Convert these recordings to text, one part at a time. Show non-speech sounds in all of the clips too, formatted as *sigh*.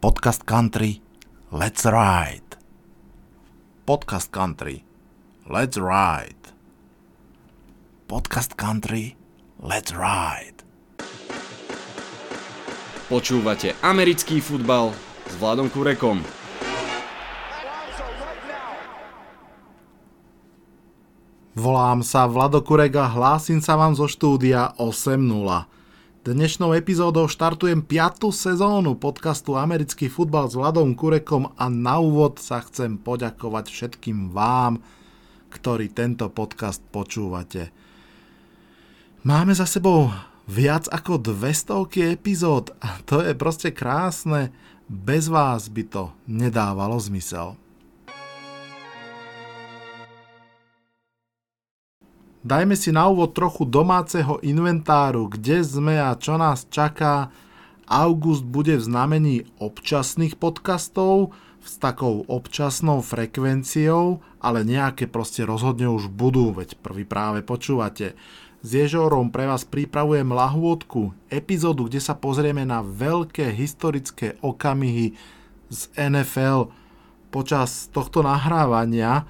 Podcast Country, let's ride. Podcast Country, let's ride. Podcast Country, let's ride. Počúvate americký futbal s Vladom Kurekom. Volám sa Vlado Kurek a hlásim sa vám zo štúdia 8.0. Dnešnou epizódou štartujem 5. sezónu podcastu Americký futbal s Vladom Kurekom a na úvod sa chcem poďakovať všetkým vám, ktorí tento podcast počúvate. Máme za sebou viac ako 200 epizód a to je proste krásne. Bez vás by to nedávalo zmysel. Dajme si na úvod trochu domáceho inventáru, kde sme a čo nás čaká. August bude v znamení občasných podcastov s takou občasnou frekvenciou, ale nejaké proste rozhodne už budú, veď prvý práve počúvate. S Ježorom pre vás pripravujem lahôdku, epizódu, kde sa pozrieme na veľké historické okamihy z NFL. Počas tohto nahrávania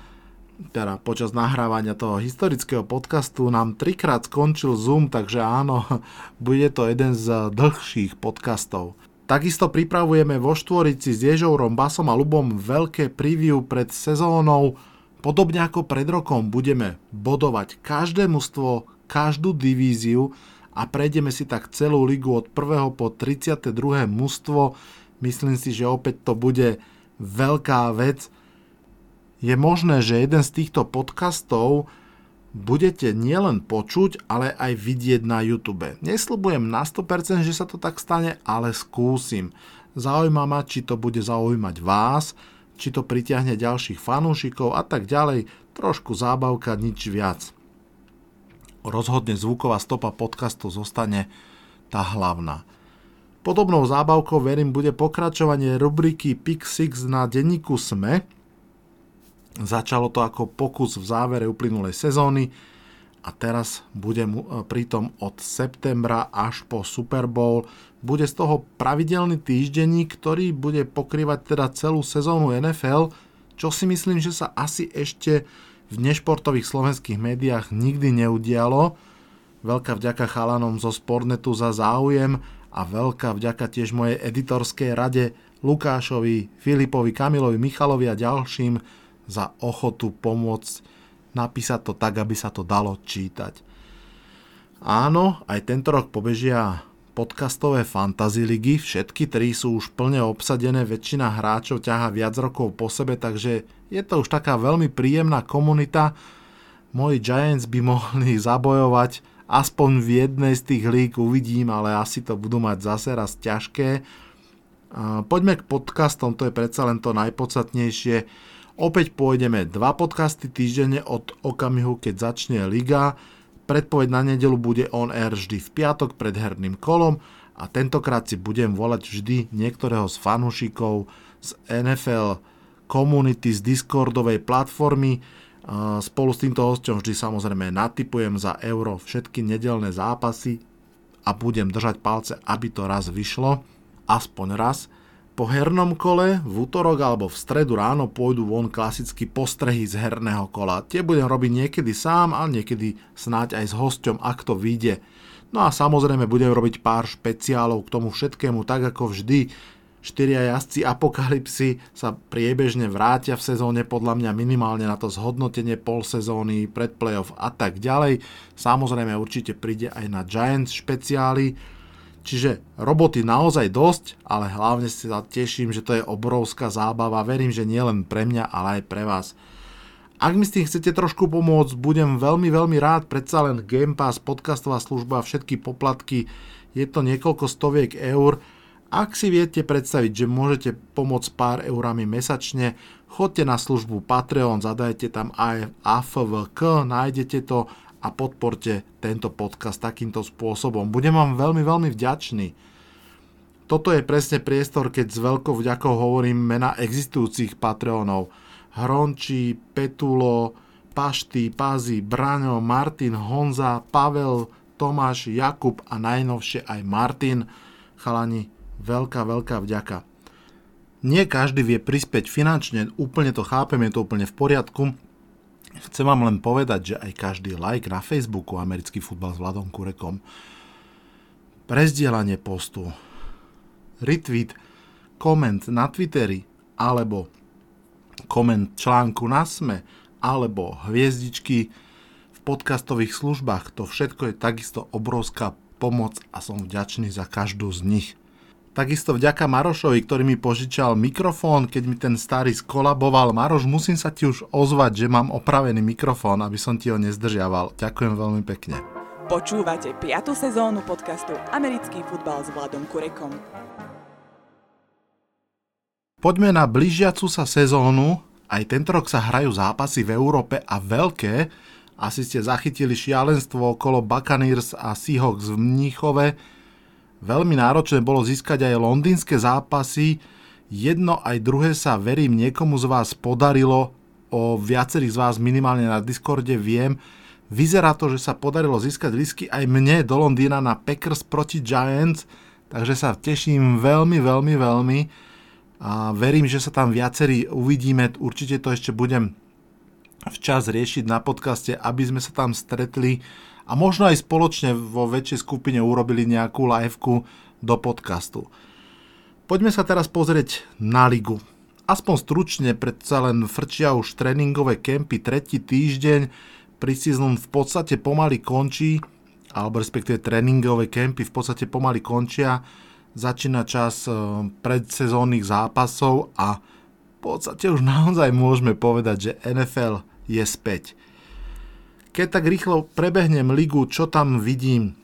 teda počas nahrávania toho historického podcastu nám trikrát skončil Zoom, takže áno, *laughs* bude to jeden z dlhších podcastov. Takisto pripravujeme vo Štvorici s Ježourom, Basom a Lubom veľké preview pred sezónou. Podobne ako pred rokom budeme bodovať každé mužstvo, každú divíziu a prejdeme si tak celú ligu od 1. po 32. mužstvo. Myslím si, že opäť to bude veľká vec je možné, že jeden z týchto podcastov budete nielen počuť, ale aj vidieť na YouTube. Nesľubujem na 100%, že sa to tak stane, ale skúsim. Zaujíma ma, či to bude zaujímať vás, či to pritiahne ďalších fanúšikov a tak ďalej. Trošku zábavka, nič viac. Rozhodne zvuková stopa podcastu zostane tá hlavná. Podobnou zábavkou verím bude pokračovanie rubriky Pick 6 na denníku SME, Začalo to ako pokus v závere uplynulej sezóny a teraz bude e, pritom od septembra až po Super Bowl. Bude z toho pravidelný týždenník, ktorý bude pokrývať teda celú sezónu NFL, čo si myslím, že sa asi ešte v nešportových slovenských médiách nikdy neudialo. Veľká vďaka chalanom zo Sportnetu za záujem a veľká vďaka tiež mojej editorskej rade Lukášovi, Filipovi, Kamilovi, Michalovi a ďalším, za ochotu pomôcť napísať to tak, aby sa to dalo čítať. Áno, aj tento rok pobežia podcastové fantasy ligy, všetky tri sú už plne obsadené, väčšina hráčov ťaha viac rokov po sebe, takže je to už taká veľmi príjemná komunita. Moji Giants by mohli *laughs* zabojovať aspoň v jednej z tých líg, uvidím, ale asi to budú mať zase raz ťažké. Poďme k podcastom, to je predsa len to najpodstatnejšie. Opäť pôjdeme dva podcasty týždenne od okamihu, keď začne liga. Predpoveď na nedelu bude on air vždy v piatok pred herným kolom a tentokrát si budem volať vždy niektorého z fanúšikov z NFL komunity z Discordovej platformy. Spolu s týmto hosťom vždy samozrejme natypujem za euro všetky nedelné zápasy a budem držať palce, aby to raz vyšlo, aspoň raz. Po hernom kole v útorok alebo v stredu ráno pôjdu von klasicky postrehy z herného kola. Tie budem robiť niekedy sám a niekedy snáď aj s hosťom, ak to vyjde. No a samozrejme budem robiť pár špeciálov k tomu všetkému, tak ako vždy. Štyria jazdci apokalypsy sa priebežne vrátia v sezóne podľa mňa minimálne na to zhodnotenie pol sezóny, pred playoff a tak ďalej. Samozrejme určite príde aj na Giants špeciály Čiže roboty naozaj dosť, ale hlavne sa teším, že to je obrovská zábava. Verím, že nie len pre mňa, ale aj pre vás. Ak mi s tým chcete trošku pomôcť, budem veľmi, veľmi rád. Predsa len Game Pass, podcastová služba, všetky poplatky, je to niekoľko stoviek eur. Ak si viete predstaviť, že môžete pomôcť pár eurami mesačne, chodte na službu Patreon, zadajte tam AFVK, nájdete to a podporte tento podcast takýmto spôsobom. Budem vám veľmi, veľmi vďačný. Toto je presne priestor, keď s veľkou vďakou hovorím mena existujúcich Patreonov. Hronči, Petulo, Pašty, Pazi, Braňo, Martin, Honza, Pavel, Tomáš, Jakub a najnovšie aj Martin. Chalani, veľká, veľká vďaka. Nie každý vie prispäť finančne, úplne to chápem, je to úplne v poriadku. Chcem vám len povedať, že aj každý like na Facebooku Americký futbal s Vladom Kurekom, prezdielanie postu, retweet, koment na Twitteri alebo koment článku na SME alebo hviezdičky v podcastových službách, to všetko je takisto obrovská pomoc a som vďačný za každú z nich. Takisto vďaka Marošovi, ktorý mi požičal mikrofón, keď mi ten starý skolaboval. Maroš, musím sa ti už ozvať, že mám opravený mikrofón, aby som ti ho nezdržiaval. Ďakujem veľmi pekne. Počúvate 5. sezónu podcastu Americký futbal s Vladom Kurekom. Poďme na blížiacu sa sezónu. Aj tento rok sa hrajú zápasy v Európe a veľké. Asi ste zachytili šialenstvo okolo Buccaneers a Seahawks v Mníchove Veľmi náročné bolo získať aj londýnske zápasy. Jedno aj druhé sa, verím, niekomu z vás podarilo. O viacerých z vás minimálne na Discorde viem. Vyzerá to, že sa podarilo získať lísky aj mne do Londýna na Packers proti Giants, takže sa teším veľmi, veľmi, veľmi a verím, že sa tam viacerí uvidíme. Určite to ešte budem včas riešiť na podcaste, aby sme sa tam stretli a možno aj spoločne vo väčšej skupine urobili nejakú liveku do podcastu. Poďme sa teraz pozrieť na ligu. Aspoň stručne, predsa len frčia už tréningové kempy tretí týždeň, preseason v podstate pomaly končí, alebo respektíve tréningové kempy v podstate pomaly končia, začína čas e, predsezónnych zápasov a v podstate už naozaj môžeme povedať, že NFL je späť. Keď tak rýchlo prebehnem ligu, čo tam vidím?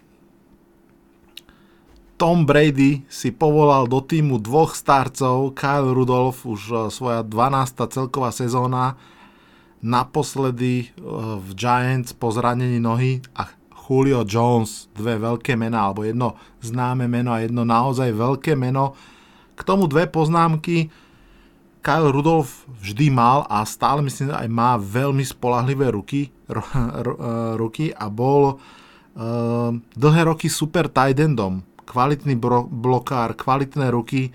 Tom Brady si povolal do týmu dvoch starcov, Kyle Rudolph, už e, svoja 12. celková sezóna, naposledy e, v Giants po zranení nohy a Julio Jones, dve veľké mená, alebo jedno známe meno a jedno naozaj veľké meno. K tomu dve poznámky Kyle Rudolph vždy mal a stále myslím aj má veľmi spolahlivé ruky, ro, ro, e, ruky a bol uh, dlhé roky super tight endom. Kvalitný bro, blokár, kvalitné ruky.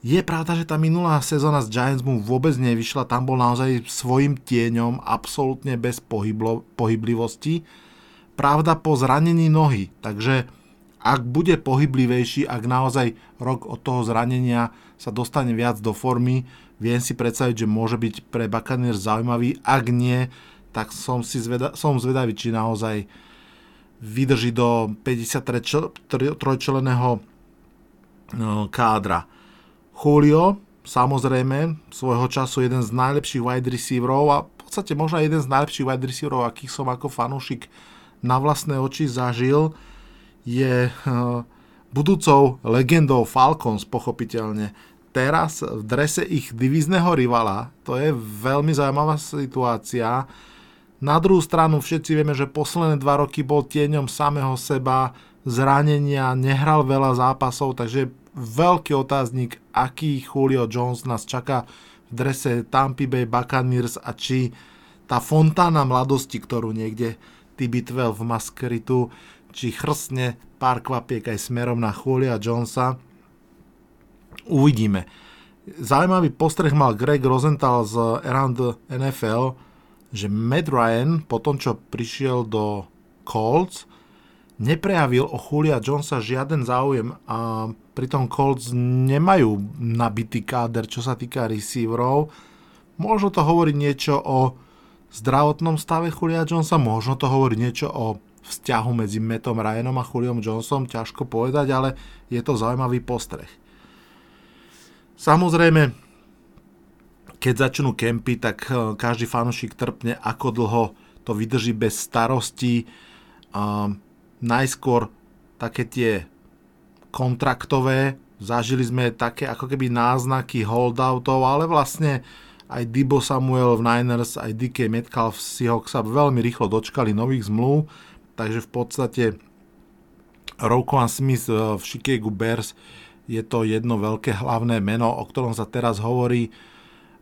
Je pravda, že tá minulá sezóna z Giants mu vôbec nevyšla, tam bol naozaj svojim tieňom, absolútne bez pohyblo, pohyblivosti. Pravda po zranení nohy, takže ak bude pohyblivejší, ak naozaj rok od toho zranenia sa dostane viac do formy, viem si predstaviť, že môže byť pre Buccaneers zaujímavý. Ak nie, tak som, si zveda- som zvedavý, či naozaj vydrží do 53-členého no, kádra. Julio, samozrejme, svojho času jeden z najlepších wide receiverov a v podstate možno jeden z najlepších wide receiverov, akých som ako fanúšik na vlastné oči zažil je eh, budúcou legendou Falcons, pochopiteľne. Teraz v drese ich divízneho rivala, to je veľmi zaujímavá situácia. Na druhú stranu všetci vieme, že posledné dva roky bol tieňom samého seba, zranenia, nehral veľa zápasov, takže veľký otáznik, aký Julio Jones nás čaká v drese Tampa Bay Buccaneers a či tá fontána mladosti, ktorú niekde TB12 v Maskeritu či chrstne pár kvapiek aj smerom na Julia Jonesa. Uvidíme. Zaujímavý postreh mal Greg Rosenthal z Around NFL, že Matt Ryan po tom, čo prišiel do Colts, neprejavil o Julia Jonesa žiaden záujem a pritom Colts nemajú nabitý káder, čo sa týka receiverov. Možno to hovorí niečo o zdravotnom stave Julia Jonesa, možno to hovorí niečo o vzťahu medzi Mattom Ryanom a Juliom Johnsonom, ťažko povedať, ale je to zaujímavý postreh. Samozrejme, keď začnú kempy, tak eh, každý fanúšik trpne, ako dlho to vydrží bez starosti. A najskôr také tie kontraktové, zažili sme také ako keby náznaky holdoutov, ale vlastne aj Dibo Samuel v Niners, aj DK Metcalf v Seahawks sa veľmi rýchlo dočkali nových zmluv takže v podstate Roquan Smith eh, v Chicago Bears je to jedno veľké hlavné meno, o ktorom sa teraz hovorí.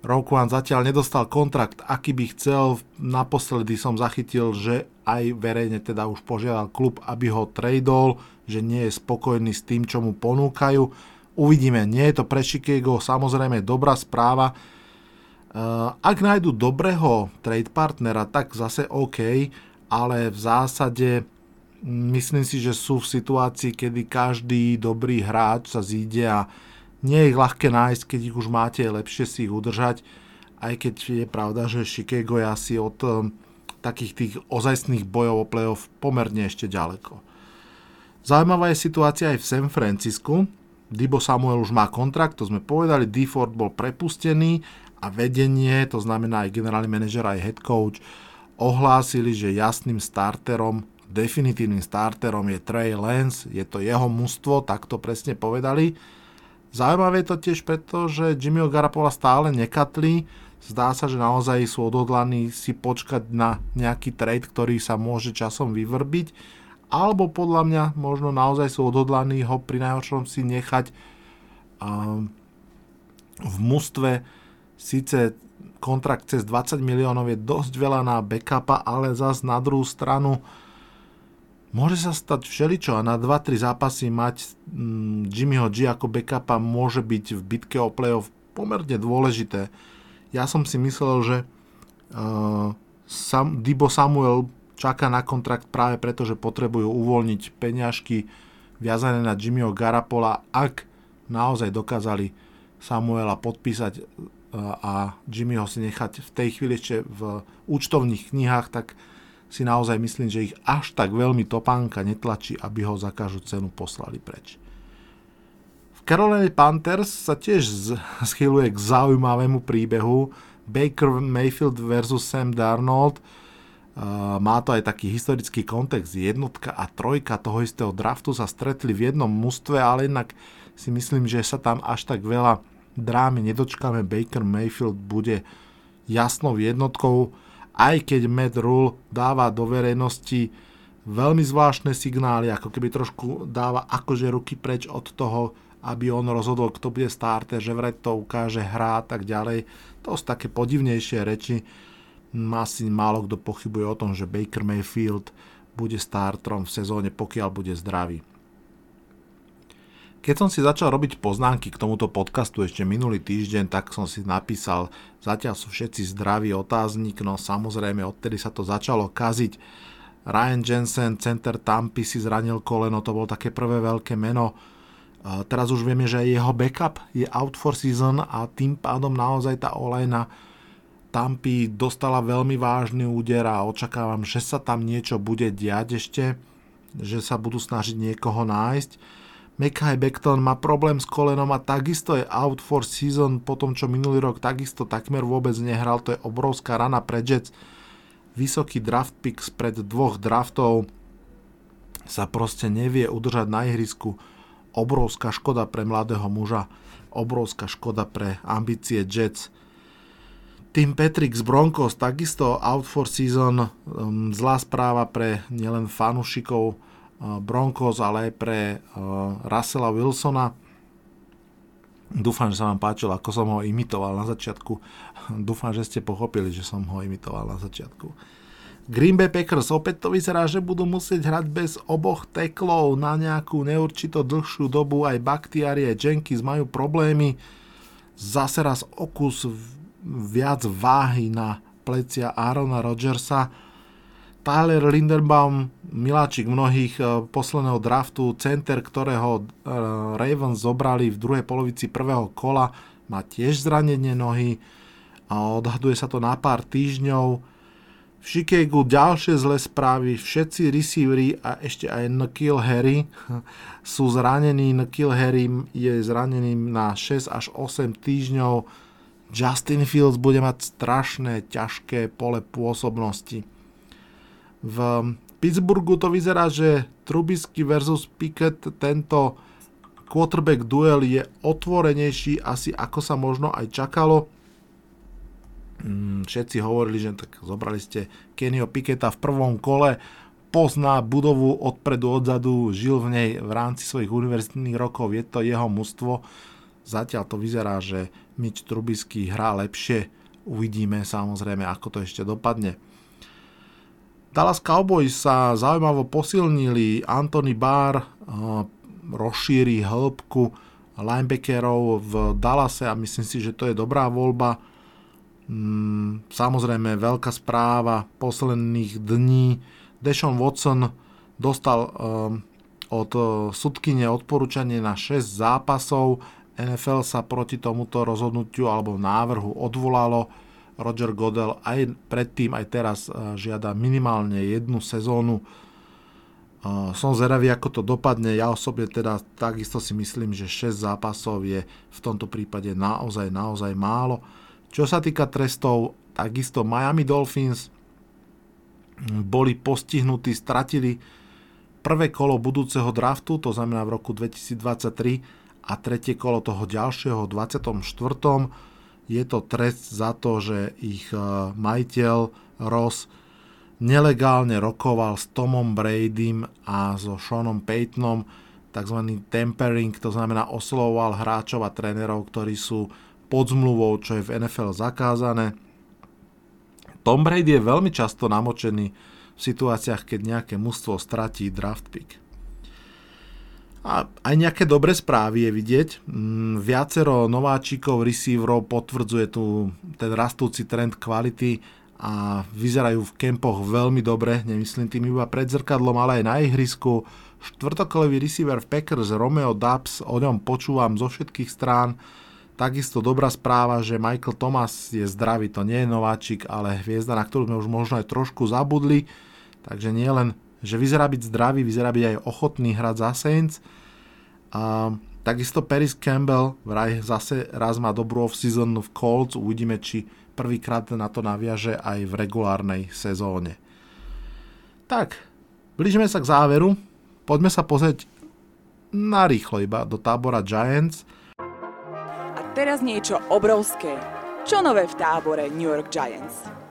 Roquan zatiaľ nedostal kontrakt, aký by chcel. Naposledy som zachytil, že aj verejne teda už požiadal klub, aby ho tradol, že nie je spokojný s tým, čo mu ponúkajú. Uvidíme, nie je to pre Chicago samozrejme dobrá správa. Ak nájdu dobrého trade partnera, tak zase OK, ale v zásade myslím si, že sú v situácii, kedy každý dobrý hráč sa zíde a nie je ich ľahké nájsť, keď ich už máte, je lepšie si ich udržať, aj keď je pravda, že Chicago je asi od um, takých tých ozajstných bojov o playoff pomerne ešte ďaleko. Zaujímavá je situácia aj v San Francisku. Dibo Samuel už má kontrakt, to sme povedali, Deford bol prepustený a vedenie, to znamená aj generálny manažer, aj head coach, ohlásili, že jasným starterom, definitívnym starterom je Trey Lance, je to jeho mužstvo, tak to presne povedali. Zaujímavé je to tiež preto, že Jimmyho Garapola stále nekatlí. Zdá sa, že naozaj sú odhodlaní si počkať na nejaký trade, ktorý sa môže časom vyvrbiť. Alebo podľa mňa možno naozaj sú odhodlaní ho pri najhoršom si nechať um, v mústve. Sice kontrakt cez 20 miliónov je dosť veľa na backupa, ale zas na druhú stranu môže sa stať všeličo a na 2-3 zápasy mať mm, Jimmyho G ako backupa môže byť v bitke o playoff pomerne dôležité. Ja som si myslel, že uh, Sam, Dibo Samuel čaká na kontrakt práve preto, že potrebujú uvoľniť peňažky viazané na Jimmyho Garapola, ak naozaj dokázali Samuela podpísať a Jimmyho si nechať v tej chvíli ešte v účtovných knihách, tak si naozaj myslím, že ich až tak veľmi topánka netlačí, aby ho za každú cenu poslali preč. V Carolina Panthers sa tiež *laughs* schyluje k zaujímavému príbehu Baker Mayfield versus Sam Darnold. Má to aj taký historický kontext. Jednotka a trojka toho istého draftu sa stretli v jednom mústve, ale jednak si myslím, že sa tam až tak veľa drámy nedočkáme. Baker Mayfield bude jasnou jednotkou aj keď Matt Rule dáva do verejnosti veľmi zvláštne signály, ako keby trošku dáva akože ruky preč od toho, aby on rozhodol, kto bude starter, že vraj to ukáže hra a tak ďalej. To sú také podivnejšie reči. Asi málo kto pochybuje o tom, že Baker Mayfield bude starterom v sezóne, pokiaľ bude zdravý. Keď som si začal robiť poznámky k tomuto podcastu ešte minulý týždeň, tak som si napísal, zatiaľ sú všetci zdraví otáznik, no samozrejme odtedy sa to začalo kaziť. Ryan Jensen, center Tampy si zranil koleno, to bolo také prvé veľké meno. Teraz už vieme, že jeho backup je out for season a tým pádom naozaj tá olejna Tampy dostala veľmi vážny úder a očakávam, že sa tam niečo bude diať ešte, že sa budú snažiť niekoho nájsť Mekai Beckton má problém s kolenom a takisto je out for season po tom, čo minulý rok takisto takmer vôbec nehral. To je obrovská rana pre Jets. Vysoký draft pick spred dvoch draftov sa proste nevie udržať na ihrisku. Obrovská škoda pre mladého muža. Obrovská škoda pre ambície Jets. Tim Patrick z Broncos takisto out for season. Um, zlá správa pre nielen fanušikov Broncos, ale aj pre Russella Wilsona. Dúfam, že sa vám páčilo, ako som ho imitoval na začiatku. *laughs* Dúfam, že ste pochopili, že som ho imitoval na začiatku. Green Bay Packers opäť to vyzerá, že budú musieť hrať bez oboch teklov na nejakú neurčito dlhšiu dobu. Aj Bakhtiari, aj Jenkins majú problémy. Zase raz okus viac váhy na plecia Arona Rodgersa Tyler Lindenbaum, miláčik mnohých e, posledného draftu, center, ktorého e, Ravens zobrali v druhej polovici prvého kola, má tiež zranenie nohy a odhaduje sa to na pár týždňov. V Chicagu ďalšie zlé správy, všetci receivery a ešte aj Nakil Harry *laughs* sú zranení. Nakil Harry je zranený na 6 až 8 týždňov. Justin Fields bude mať strašné, ťažké pole pôsobnosti. V Pittsburghu to vyzerá, že Trubisky versus Pickett tento quarterback duel je otvorenejší asi ako sa možno aj čakalo. Mm, všetci hovorili, že tak zobrali ste Kenio Picketta v prvom kole, pozná budovu odpredu, odzadu, žil v nej v rámci svojich univerzitných rokov, je to jeho mužstvo. Zatiaľ to vyzerá, že Mitch Trubisky hrá lepšie. Uvidíme samozrejme, ako to ešte dopadne. Dallas Cowboys sa zaujímavo posilnili, Anthony Barr rozšíri hĺbku linebackerov v Dallase a myslím si, že to je dobrá voľba. Mm, samozrejme, veľká správa posledných dní. Deshaun Watson dostal um, od uh, sudkyne odporúčanie na 6 zápasov. NFL sa proti tomuto rozhodnutiu alebo návrhu odvolalo. Roger Godel aj predtým, aj teraz uh, žiada minimálne jednu sezónu. Uh, som zvedavý, ako to dopadne. Ja osobne teda takisto si myslím, že 6 zápasov je v tomto prípade naozaj, naozaj málo. Čo sa týka trestov, takisto Miami Dolphins boli postihnutí, stratili prvé kolo budúceho draftu, to znamená v roku 2023 a tretie kolo toho ďalšieho 24. Je to trest za to, že ich e, majiteľ Ross nelegálne rokoval s Tomom Bradym a so Seanom Paytonom, tzv. tempering, to znamená oslovoval hráčov a trénerov, ktorí sú pod zmluvou, čo je v NFL zakázané. Tom Brady je veľmi často namočený v situáciách, keď nejaké mužstvo stratí draft pick. A aj nejaké dobré správy je vidieť. Mm, viacero nováčikov, receiverov potvrdzuje tu ten rastúci trend kvality a vyzerajú v kempoch veľmi dobre, nemyslím tým iba pred zrkadlom, ale aj na ihrisku. Štvrtokolový receiver v Packers Romeo Dubs, o ňom počúvam zo všetkých strán. Takisto dobrá správa, že Michael Thomas je zdravý, to nie je nováčik, ale hviezda, na ktorú sme už možno aj trošku zabudli. Takže nie len, že vyzerá byť zdravý, vyzerá byť aj ochotný hrať za Saints. A takisto Paris Campbell vraj zase raz má dobrú off-season v Colts, uvidíme, či prvýkrát na to naviaže aj v regulárnej sezóne. Tak, blížime sa k záveru. Poďme sa pozrieť narýchlo iba do tábora Giants – teraz niečo obrovské. Čo nové v tábore New York Giants?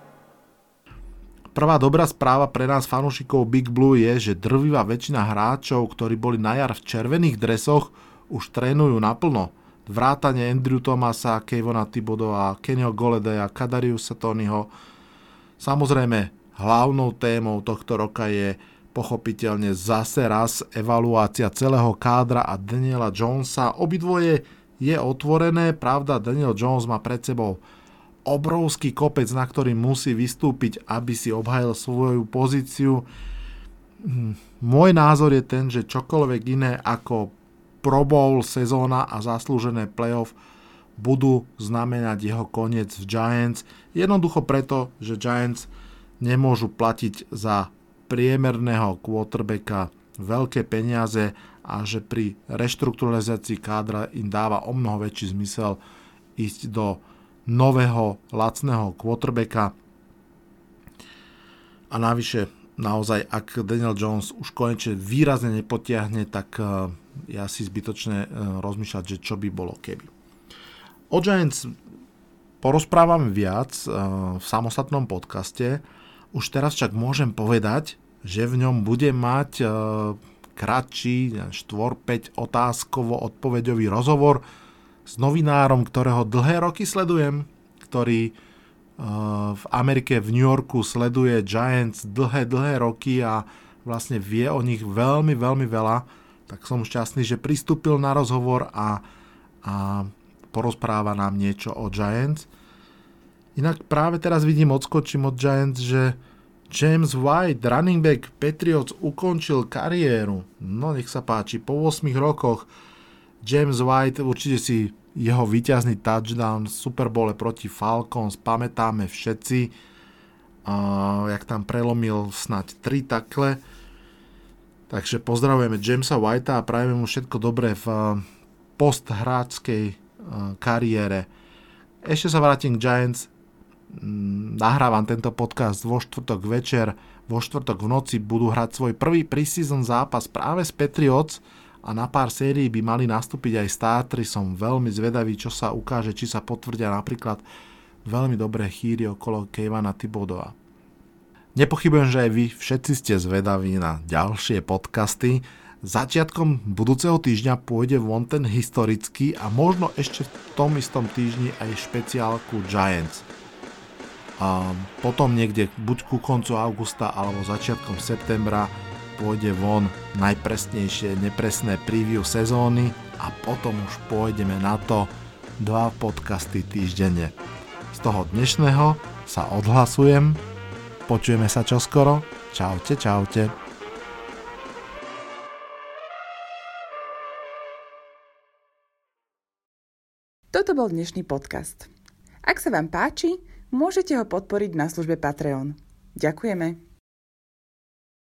Prvá dobrá správa pre nás fanúšikov Big Blue je, že drvivá väčšina hráčov, ktorí boli na jar v červených dresoch, už trénujú naplno. Vrátane Andrew Thomasa, Kevona Thibodova, Kenio Goledeja, Kadariusa Tonyho. Samozrejme, hlavnou témou tohto roka je pochopiteľne zase raz evaluácia celého kádra a Daniela Jonesa. Obidvoje je otvorené. Pravda, Daniel Jones má pred sebou obrovský kopec, na ktorý musí vystúpiť, aby si obhajil svoju pozíciu. Hm, môj názor je ten, že čokoľvek iné ako Pro Bowl sezóna a zaslúžené playoff budú znamenať jeho koniec v Giants. Jednoducho preto, že Giants nemôžu platiť za priemerného quarterbacka veľké peniaze a že pri reštrukturalizácii kádra im dáva o mnoho väčší zmysel ísť do nového lacného quarterbacka. A navyše, naozaj, ak Daniel Jones už konečne výrazne nepotiahne, tak eh, je asi zbytočné eh, rozmýšľať, že čo by bolo keby. O Giants porozprávame viac eh, v samostatnom podcaste. Už teraz však môžem povedať, že v ňom bude mať kratší, 4-5 otázkovo odpoveďový rozhovor s novinárom, ktorého dlhé roky sledujem, ktorý uh, v Amerike, v New Yorku sleduje Giants dlhé, dlhé roky a vlastne vie o nich veľmi, veľmi veľa, tak som šťastný, že pristúpil na rozhovor a, a porozpráva nám niečo o Giants. Inak práve teraz vidím, odskočím od Giants, že James White, running back Patriots, ukončil kariéru. No nech sa páči, po 8 rokoch James White, určite si jeho výťazný touchdown v Super Bowle proti Falcons pamätáme všetci, uh, jak tam prelomil snať 3 takle. Takže pozdravujeme Jamesa Whitea a prajeme mu všetko dobré v uh, posthráčskej uh, kariére. Ešte sa vrátim k Giants. Mm, nahrávam tento podcast vo štvrtok večer, vo štvrtok v noci budú hrať svoj prvý preseason zápas práve s Patriots a na pár sérií by mali nastúpiť aj startry. Som veľmi zvedavý, čo sa ukáže, či sa potvrdia napríklad veľmi dobré chýry okolo Kevana Tibodova. Nepochybujem, že aj vy všetci ste zvedaví na ďalšie podcasty. Začiatkom budúceho týždňa pôjde von ten historický a možno ešte v tom istom týždni aj špeciálku Giants a potom niekde buď ku koncu augusta alebo začiatkom septembra pôjde von najpresnejšie nepresné preview sezóny a potom už pôjdeme na to dva podcasty týždenne. Z toho dnešného sa odhlasujem. Počujeme sa čoskoro. Čaute, čaute. Toto bol dnešný podcast. Ak sa vám páči, môžete ho podporiť na službe Patreon. Ďakujeme.